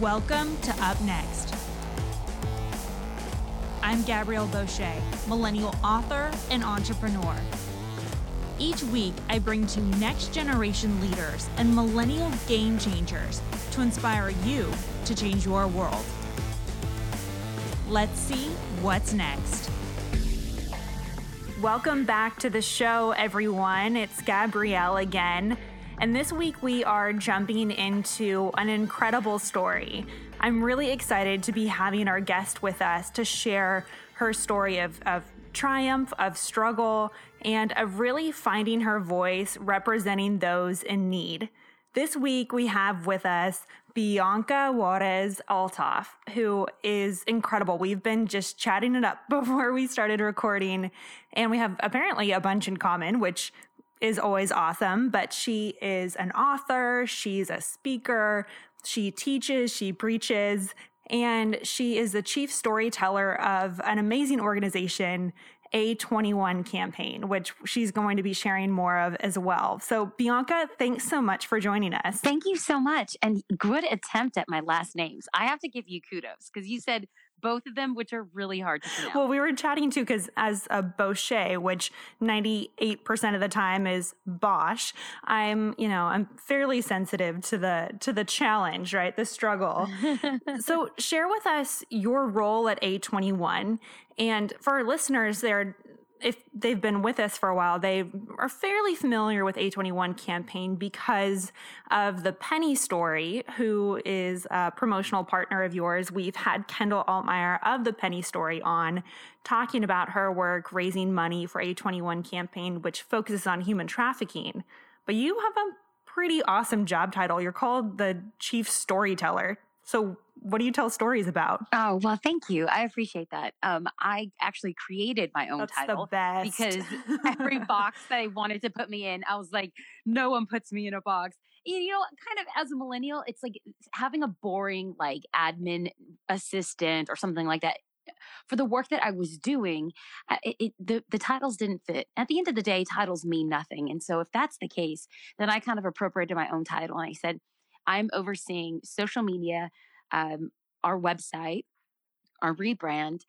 Welcome to Up Next. I'm Gabrielle Bosché, millennial author and entrepreneur. Each week, I bring to next generation leaders and millennial game changers to inspire you to change your world. Let's see what's next. Welcome back to the show, everyone. It's Gabrielle again. And this week we are jumping into an incredible story. I'm really excited to be having our guest with us to share her story of, of triumph, of struggle, and of really finding her voice representing those in need. This week we have with us Bianca Juarez Olthoff, who is incredible. We've been just chatting it up before we started recording, and we have apparently a bunch in common, which is always awesome, but she is an author, she's a speaker, she teaches, she preaches, and she is the chief storyteller of an amazing organization, A21 campaign, which she's going to be sharing more of as well. So, Bianca, thanks so much for joining us. Thank you so much. And good attempt at my last names. I have to give you kudos because you said both of them, which are really hard to pronounce. Well, we were chatting too, because as a Bosché, which 98% of the time is Bosch, I'm, you know, I'm fairly sensitive to the to the challenge, right? The struggle. so share with us your role at A21. And for our listeners, they're if they've been with us for a while, they are fairly familiar with A21 campaign because of the Penny story, who is a promotional partner of yours. We've had Kendall Altmeyer of the Penny story on talking about her work raising money for A21 campaign, which focuses on human trafficking. But you have a pretty awesome job title. You're called the chief storyteller. So, what do you tell stories about? Oh, well, thank you. I appreciate that. Um, I actually created my own That's title because every box that they wanted to put me in, I was like, no one puts me in a box. You know, kind of as a millennial, it's like having a boring like admin assistant or something like that for the work that I was doing, uh, it, it, the the titles didn't fit. At the end of the day, titles mean nothing. And so, if that's the case, then I kind of appropriated my own title and I said, I'm overseeing social media, um, our website, our rebrand,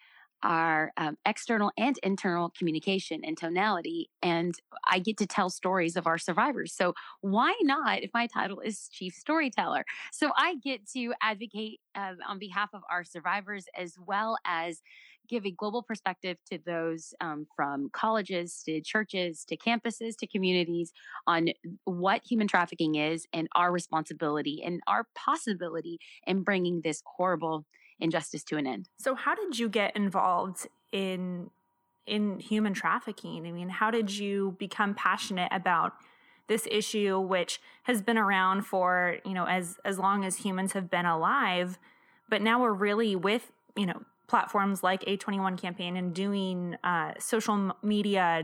our um, external and internal communication and tonality. And I get to tell stories of our survivors. So why not if my title is chief storyteller? So I get to advocate uh, on behalf of our survivors as well as give a global perspective to those um, from colleges to churches to campuses to communities on what human trafficking is and our responsibility and our possibility in bringing this horrible injustice to an end. So, how did you get involved in in human trafficking? I mean, how did you become passionate about this issue, which has been around for you know as as long as humans have been alive, but now we're really with you know platforms like A21 campaign and doing uh, social media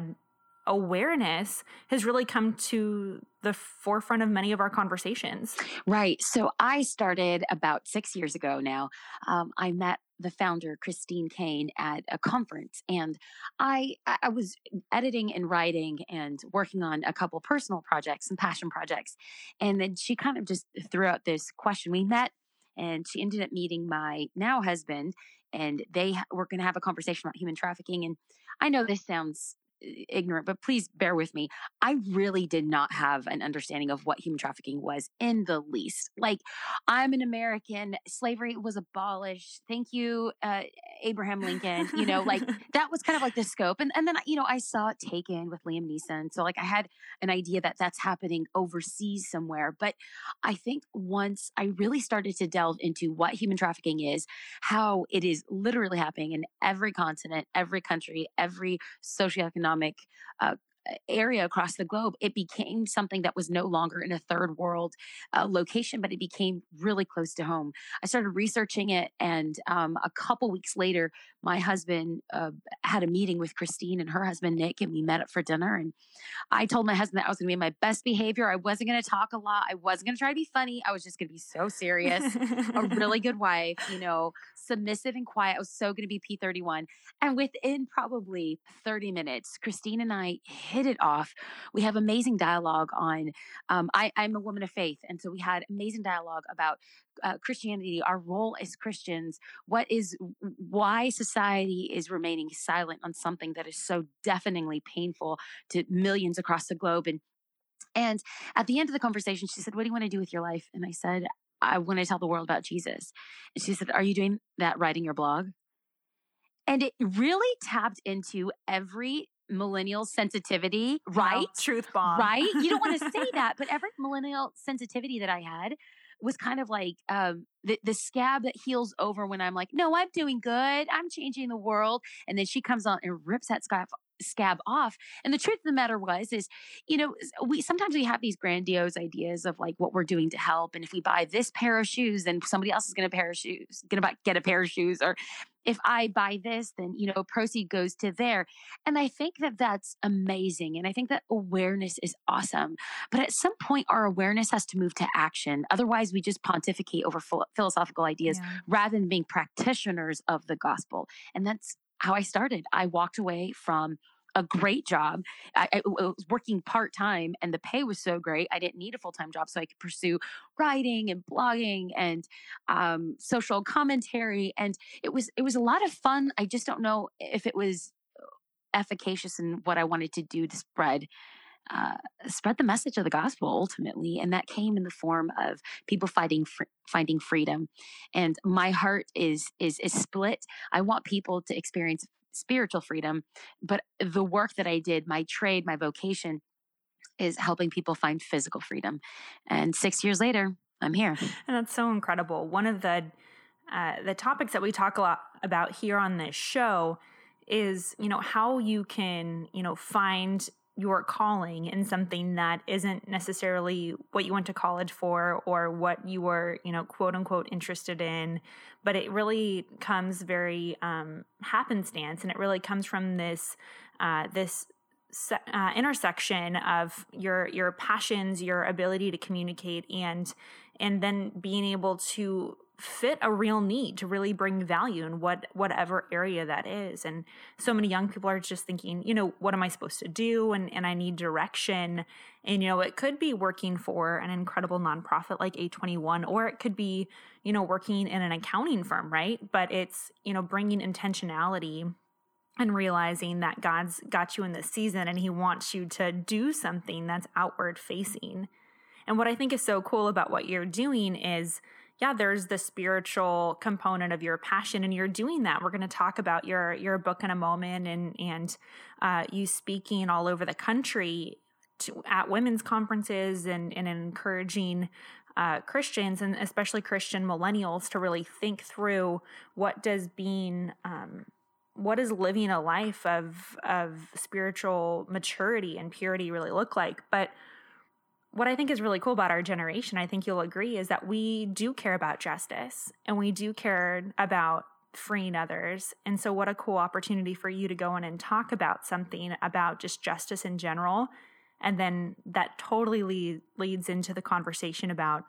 awareness has really come to the forefront of many of our conversations. Right. So I started about six years ago now. Um, I met the founder Christine Caine at a conference and I I was editing and writing and working on a couple personal projects and passion projects and then she kind of just threw out this question we met and she ended up meeting my now husband and they were going to have a conversation about human trafficking. And I know this sounds ignorant, but please bear with me. I really did not have an understanding of what human trafficking was in the least. Like, I'm an American, slavery was abolished. Thank you, uh, Abraham Lincoln. You know, like that was kind of like the scope. And, and then, you know, I saw it taken with Liam Neeson. So, like, I had an idea that that's happening overseas somewhere. But I think once I really started to delve into what human trafficking is, how it is literally happening in every continent, every country, every socioeconomic economic uh, area across the globe, it became something that was no longer in a third world uh, location, but it became really close to home. I started researching it, and um, a couple weeks later, my husband uh, had a meeting with Christine and her husband Nick, and we met up for dinner. And I told my husband that I was going to be my best behavior. I wasn't going to talk a lot. I wasn't going to try to be funny. I was just going to be so serious, a really good wife, you know, submissive and quiet. I was so going to be P31. And within probably 30 minutes, Christine and I hit hit it off. We have amazing dialogue on. Um, I, I'm a woman of faith, and so we had amazing dialogue about uh, Christianity, our role as Christians, what is why society is remaining silent on something that is so deafeningly painful to millions across the globe, and and at the end of the conversation, she said, What do you want to do with your life? And I said, I want to tell the world about Jesus. And she said, Are you doing that writing your blog? And it really tapped into every millennial sensitivity, right? Truth bomb. Right? You don't want to say that, but every millennial sensitivity that I had was kind of like um, the, the scab that heals over when I'm like, no, I'm doing good. I'm changing the world. And then she comes on and rips that scab scab off. And the truth of the matter was, is, you know, we sometimes we have these grandiose ideas of like what we're doing to help. And if we buy this pair of shoes, then somebody else is going to pair of shoes, going to get a pair of shoes. Or if I buy this, then, you know, proceed goes to there. And I think that that's amazing. And I think that awareness is awesome. But at some point, our awareness has to move to action. Otherwise, we just pontificate over philosophical ideas yeah. rather than being practitioners of the gospel. And that's how I started. I walked away from a great job. I, I, was working part time and the pay was so great. I didn't need a full time job, so I could pursue writing and blogging and um, social commentary. And it was it was a lot of fun. I just don't know if it was efficacious in what I wanted to do to spread. Uh, spread the message of the gospel ultimately, and that came in the form of people fighting fr- finding freedom. And my heart is is is split. I want people to experience spiritual freedom. But the work that I did, my trade, my vocation, is helping people find physical freedom. And six years later, I'm here. And that's so incredible. One of the uh, the topics that we talk a lot about here on this show is, you know, how you can, you know, find your calling in something that isn't necessarily what you went to college for or what you were, you know, quote unquote interested in, but it really comes very um, happenstance, and it really comes from this uh, this uh, intersection of your your passions, your ability to communicate, and and then being able to fit a real need to really bring value in what whatever area that is. And so many young people are just thinking you know what am i supposed to do? And and i need direction. And you know it could be working for an incredible nonprofit like a21 or it could be you know working in an accounting firm right? But it's you know bringing intentionality and realizing that god's got you in this season and he wants you to do something that's outward facing. And what i think is so cool about what you're doing is yeah, there's the spiritual component of your passion, and you're doing that. We're going to talk about your your book in a moment, and and uh, you speaking all over the country to, at women's conferences and and encouraging uh, Christians and especially Christian millennials to really think through what does being um, living a life of of spiritual maturity and purity really look like, but what I think is really cool about our generation, I think you'll agree, is that we do care about justice and we do care about freeing others. And so, what a cool opportunity for you to go in and talk about something about just justice in general. And then that totally lead, leads into the conversation about,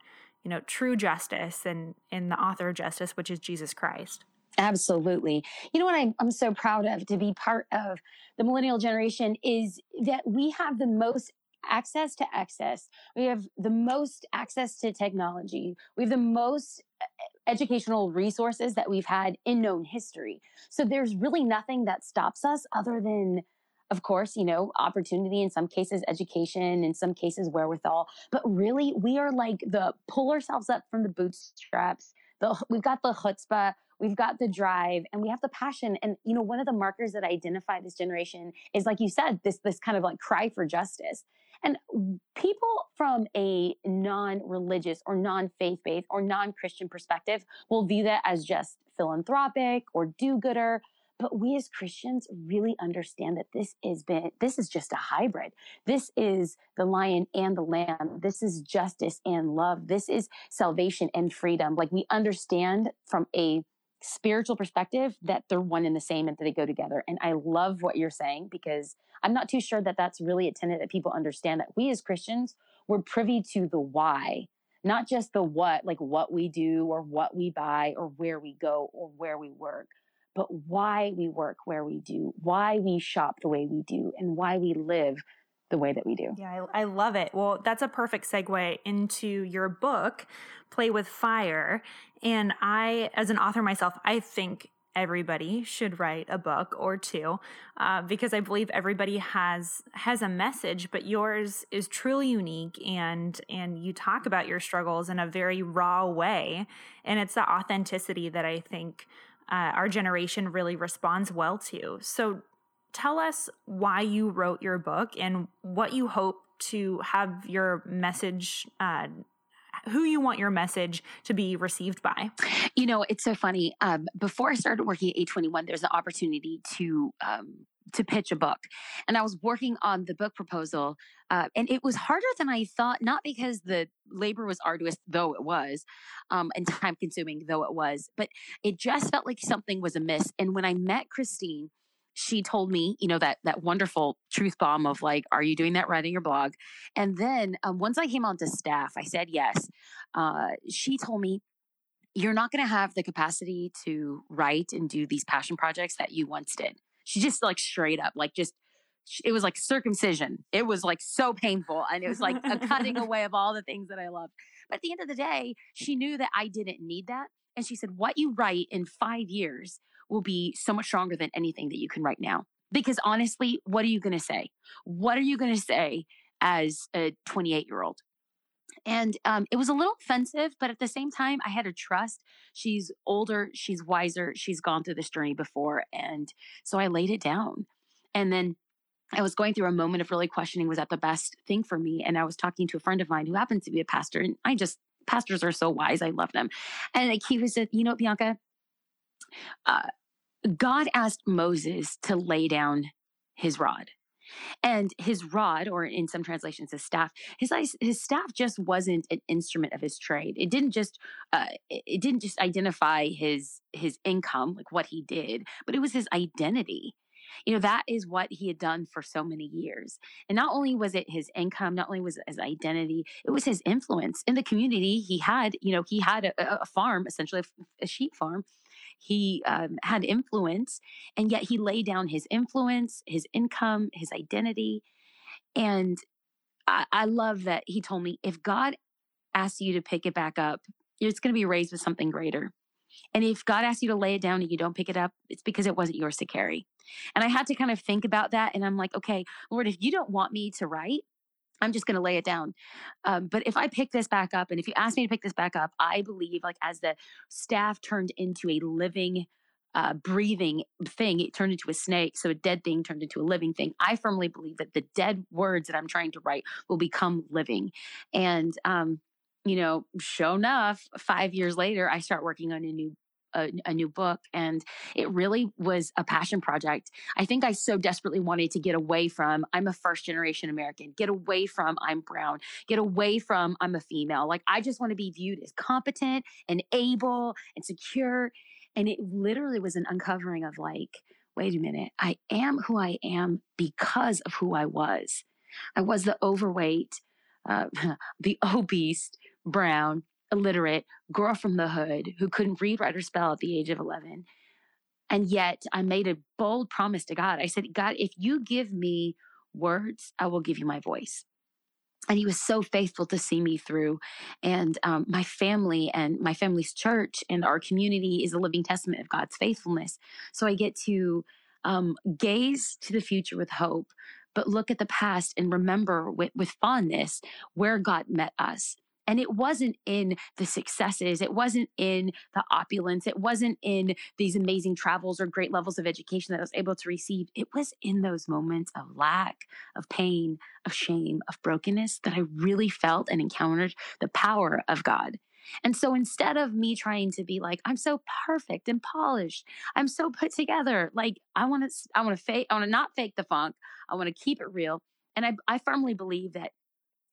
you know, true justice and in the author of justice, which is Jesus Christ. Absolutely. You know what I'm, I'm so proud of to be part of the millennial generation is that we have the most access to access. We have the most access to technology. We have the most eh, educational resources that we've had in known history. So there's really nothing that stops us other than of course, you know, opportunity in some cases, education, in some cases, wherewithal. But really, we are like the pull ourselves up from the bootstraps. The, we've got the chutzpah, we've got the drive, and we have the passion. And you know, one of the markers that identify this generation is, like you said, this this kind of like cry for justice. And people from a non religious or non faith based or non Christian perspective will view that as just philanthropic or do gooder. But we as Christians really understand that this is been, this is just a hybrid. This is the lion and the lamb. This is justice and love. This is salvation and freedom. Like we understand from a spiritual perspective that they're one and the same and that they go together. And I love what you're saying because I'm not too sure that that's really a tenet that people understand that we as Christians, we're privy to the why, not just the what, like what we do or what we buy or where we go or where we work, but why we work where we do, why we shop the way we do, and why we live the way that we do. Yeah, I, I, love it. Well, that's a perfect segue into your book, Play with Fire. And I, as an author myself, I think everybody should write a book or two uh, because I believe everybody has has a message, but yours is truly unique and and you talk about your struggles in a very raw way, and it's the authenticity that I think uh, our generation really responds well to. So tell us why you wrote your book and what you hope to have your message uh, who you want your message to be received by. You know, it's so funny. Um, before I started working at A21, there's an opportunity to um, to pitch a book, and I was working on the book proposal, uh, and it was harder than I thought. Not because the labor was arduous, though it was, um, and time consuming, though it was, but it just felt like something was amiss. And when I met Christine she told me, you know, that that wonderful truth bomb of like, "Are you doing that writing your blog?" And then um, once I came onto staff, I said yes. Uh, she told me, "You're not going to have the capacity to write and do these passion projects that you once did." She just like straight up, like just it was like circumcision. It was like so painful, and it was like a cutting away of all the things that I loved. But at the end of the day, she knew that I didn't need that. And she said, What you write in five years will be so much stronger than anything that you can write now. Because honestly, what are you going to say? What are you going to say as a 28 year old? And um, it was a little offensive, but at the same time, I had to trust. She's older, she's wiser, she's gone through this journey before. And so I laid it down. And then I was going through a moment of really questioning was that the best thing for me? And I was talking to a friend of mine who happens to be a pastor. And I just, pastors are so wise. I love them. And like he was, you know, Bianca, uh, God asked Moses to lay down his rod. And his rod, or in some translations, his staff, his his staff just wasn't an instrument of his trade. It didn't just uh, it didn't just identify his his income, like what he did, but it was his identity. You know, that is what he had done for so many years. And not only was it his income, not only was it his identity, it was his influence in the community. He had, you know, he had a, a farm, essentially a sheep farm, he um, had influence, and yet he laid down his influence, his income, his identity. And I, I love that he told me if God asks you to pick it back up, it's going to be raised with something greater. And if God asks you to lay it down and you don't pick it up, it's because it wasn't yours to carry. And I had to kind of think about that. And I'm like, okay, Lord, if you don't want me to write, I'm just going to lay it down. Um, but if I pick this back up, and if you ask me to pick this back up, I believe, like, as the staff turned into a living, uh, breathing thing, it turned into a snake. So a dead thing turned into a living thing. I firmly believe that the dead words that I'm trying to write will become living. And, um, you know, sure enough, five years later, I start working on a new a, a, new book and it really was a passion project. I think i so desperately wanted to get away from i'm a first generation american. Get away from i'm brown. Get away from i'm a female. Like i just want to be viewed as competent and able and secure and it literally was an uncovering of like wait a minute i am who i am because of who i was. I was the overweight uh, the obese brown illiterate girl from the hood who couldn't read, write, or spell at the age of 11. And yet I made a bold promise to God. I said, God, if you give me words, I will give you my voice. And he was so faithful to see me through. And um, my family and my family's church and our community is a living testament of God's faithfulness. So I get to um, gaze to the future with hope, but look at the past and remember with, with fondness where God met us and it wasn't in the successes, it wasn't in the opulence, it wasn't in these amazing travels or great levels of education that I was able to receive. It was in those moments of lack, of pain, of shame, of brokenness that I really felt and encountered the power of God. And so instead of me trying to be like, I'm so perfect and polished, I'm so put together, like I want to, I want to fake, I want to not fake the funk. I want to keep it real. And I, I firmly believe that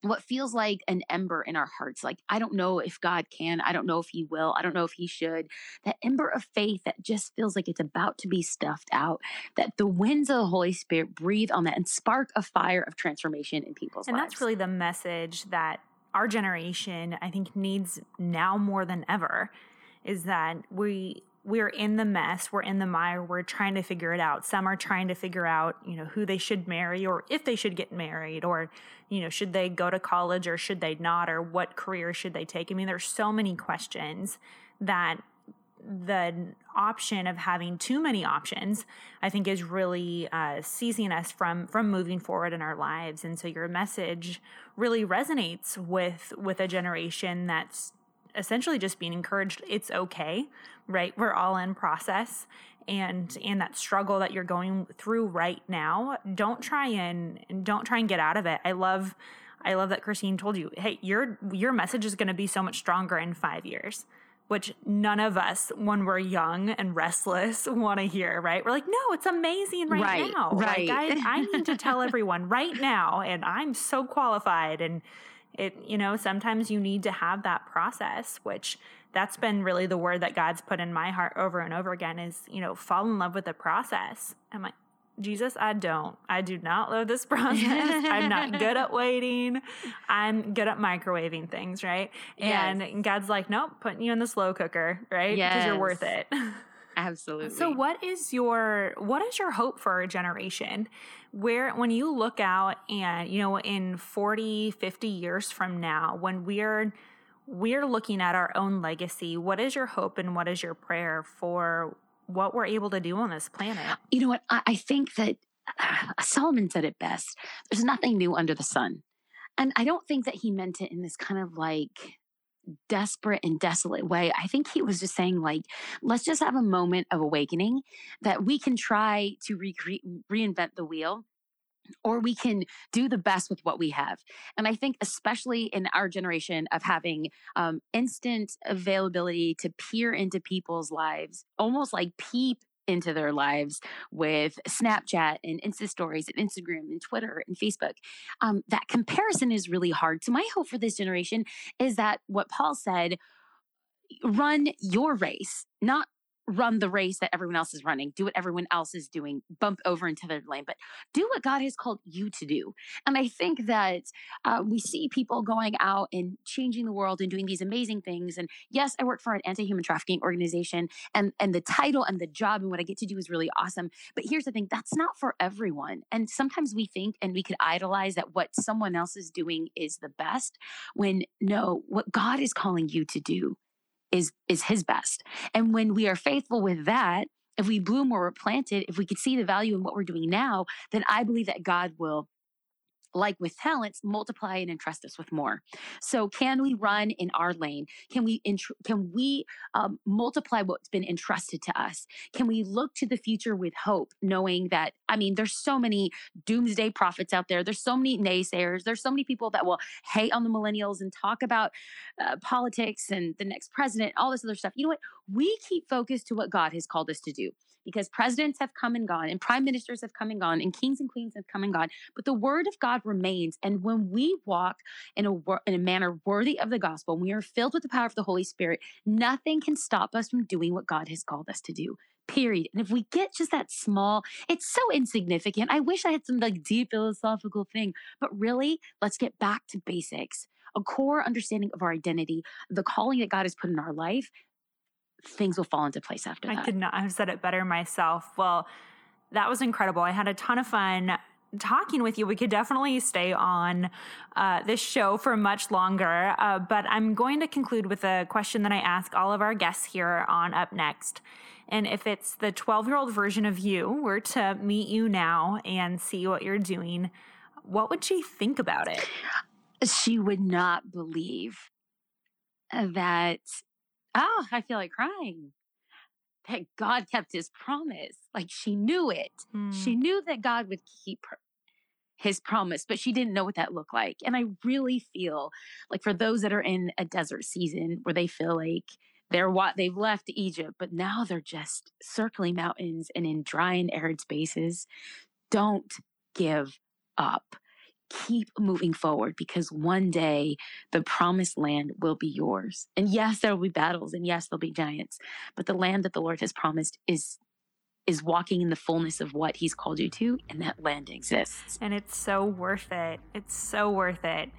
what feels like an ember in our hearts. Like, I don't know if God can. I don't know if He will. I don't know if He should. That ember of faith that just feels like it's about to be stuffed out. That the winds of the Holy Spirit breathe on that and spark a fire of transformation in people's and lives. And that's really the message that our generation, I think, needs now more than ever is that we we're in the mess, we're in the mire, we're trying to figure it out. Some are trying to figure out, you know, who they should marry or if they should get married or, you know, should they go to college or should they not or what career should they take? I mean, there's so many questions that the option of having too many options, I think, is really uh, seizing us from from moving forward in our lives. And so, your message really resonates with with a generation that's essentially just being encouraged. It's okay, right? We're all in process, and and that struggle that you're going through right now, don't try and don't try and get out of it. I love. I love that Christine told you, hey, your your message is going to be so much stronger in five years which none of us, when we're young and restless, want to hear, right? We're like, no, it's amazing right, right now. Right. Like, I, I need to tell everyone right now, and I'm so qualified. And it, you know, sometimes you need to have that process, which that's been really the word that God's put in my heart over and over again is, you know, fall in love with the process. I'm like, Jesus, I don't. I do not love this process. I'm not good at waiting. I'm good at microwaving things, right? Yes. And God's like, nope, putting you in the slow cooker, right? Because yes. you're worth it. Absolutely. So what is your what is your hope for our generation? Where when you look out and, you know, in 40, 50 years from now, when we're we're looking at our own legacy, what is your hope and what is your prayer for what we're able to do on this planet. You know what? I, I think that uh, Solomon said it best there's nothing new under the sun. And I don't think that he meant it in this kind of like desperate and desolate way. I think he was just saying, like, let's just have a moment of awakening that we can try to recre- reinvent the wheel or we can do the best with what we have. And I think, especially in our generation of having um, instant availability to peer into people's lives, almost like peep into their lives with Snapchat and Insta stories and Instagram and Twitter and Facebook. Um, that comparison is really hard. So, my hope for this generation is that what Paul said run your race, not run the race that everyone else is running, do what everyone else is doing, bump over into their lane, but do what God has called you to do. And I think that uh, we see people going out and changing the world and doing these amazing things. And yes, I work for an anti-human trafficking organization, and and the title and the job and what I get to do is really awesome. But here's the thing: that's not for everyone. And sometimes we think and we could idolize that what someone else is doing is the best, when no, what God is calling you to do is is his best. And when we are faithful with that, if we bloom where we're planted, if we could see the value in what we're doing now, then I believe that God will like with talents, multiply and entrust us with more. So, can we run in our lane? Can we can we um, multiply what's been entrusted to us? Can we look to the future with hope, knowing that I mean, there's so many doomsday prophets out there. There's so many naysayers. There's so many people that will hate on the millennials and talk about uh, politics and the next president, all this other stuff. You know what? We keep focused to what God has called us to do because presidents have come and gone and prime ministers have come and gone and kings and queens have come and gone but the word of god remains and when we walk in a in a manner worthy of the gospel we are filled with the power of the holy spirit nothing can stop us from doing what god has called us to do period. And if we get just that small it's so insignificant. I wish i had some like deep philosophical thing but really let's get back to basics a core understanding of our identity, the calling that God has put in our life, things will fall into place after I that. I could not have said it better myself. Well, that was incredible. I had a ton of fun talking with you. We could definitely stay on uh, this show for much longer, uh, but I'm going to conclude with a question that I ask all of our guests here on Up Next. And if it's the 12 year old version of you were to meet you now and see what you're doing, what would she think about it? She would not believe that oh, I feel like crying. That God kept his promise. Like she knew it. Mm. She knew that God would keep her, his promise, but she didn't know what that looked like. And I really feel like for those that are in a desert season where they feel like they're what they've left Egypt, but now they're just circling mountains and in dry and arid spaces, don't give up keep moving forward because one day the promised land will be yours. And yes, there will be battles and yes, there'll be giants, but the land that the Lord has promised is is walking in the fullness of what he's called you to and that land exists. And it's so worth it. It's so worth it.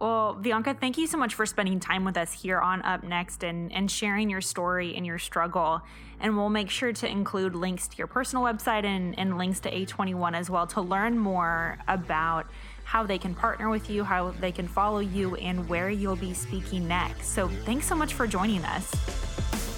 Well, Bianca, thank you so much for spending time with us here on Up Next and, and sharing your story and your struggle. And we'll make sure to include links to your personal website and, and links to A21 as well to learn more about how they can partner with you, how they can follow you, and where you'll be speaking next. So thanks so much for joining us.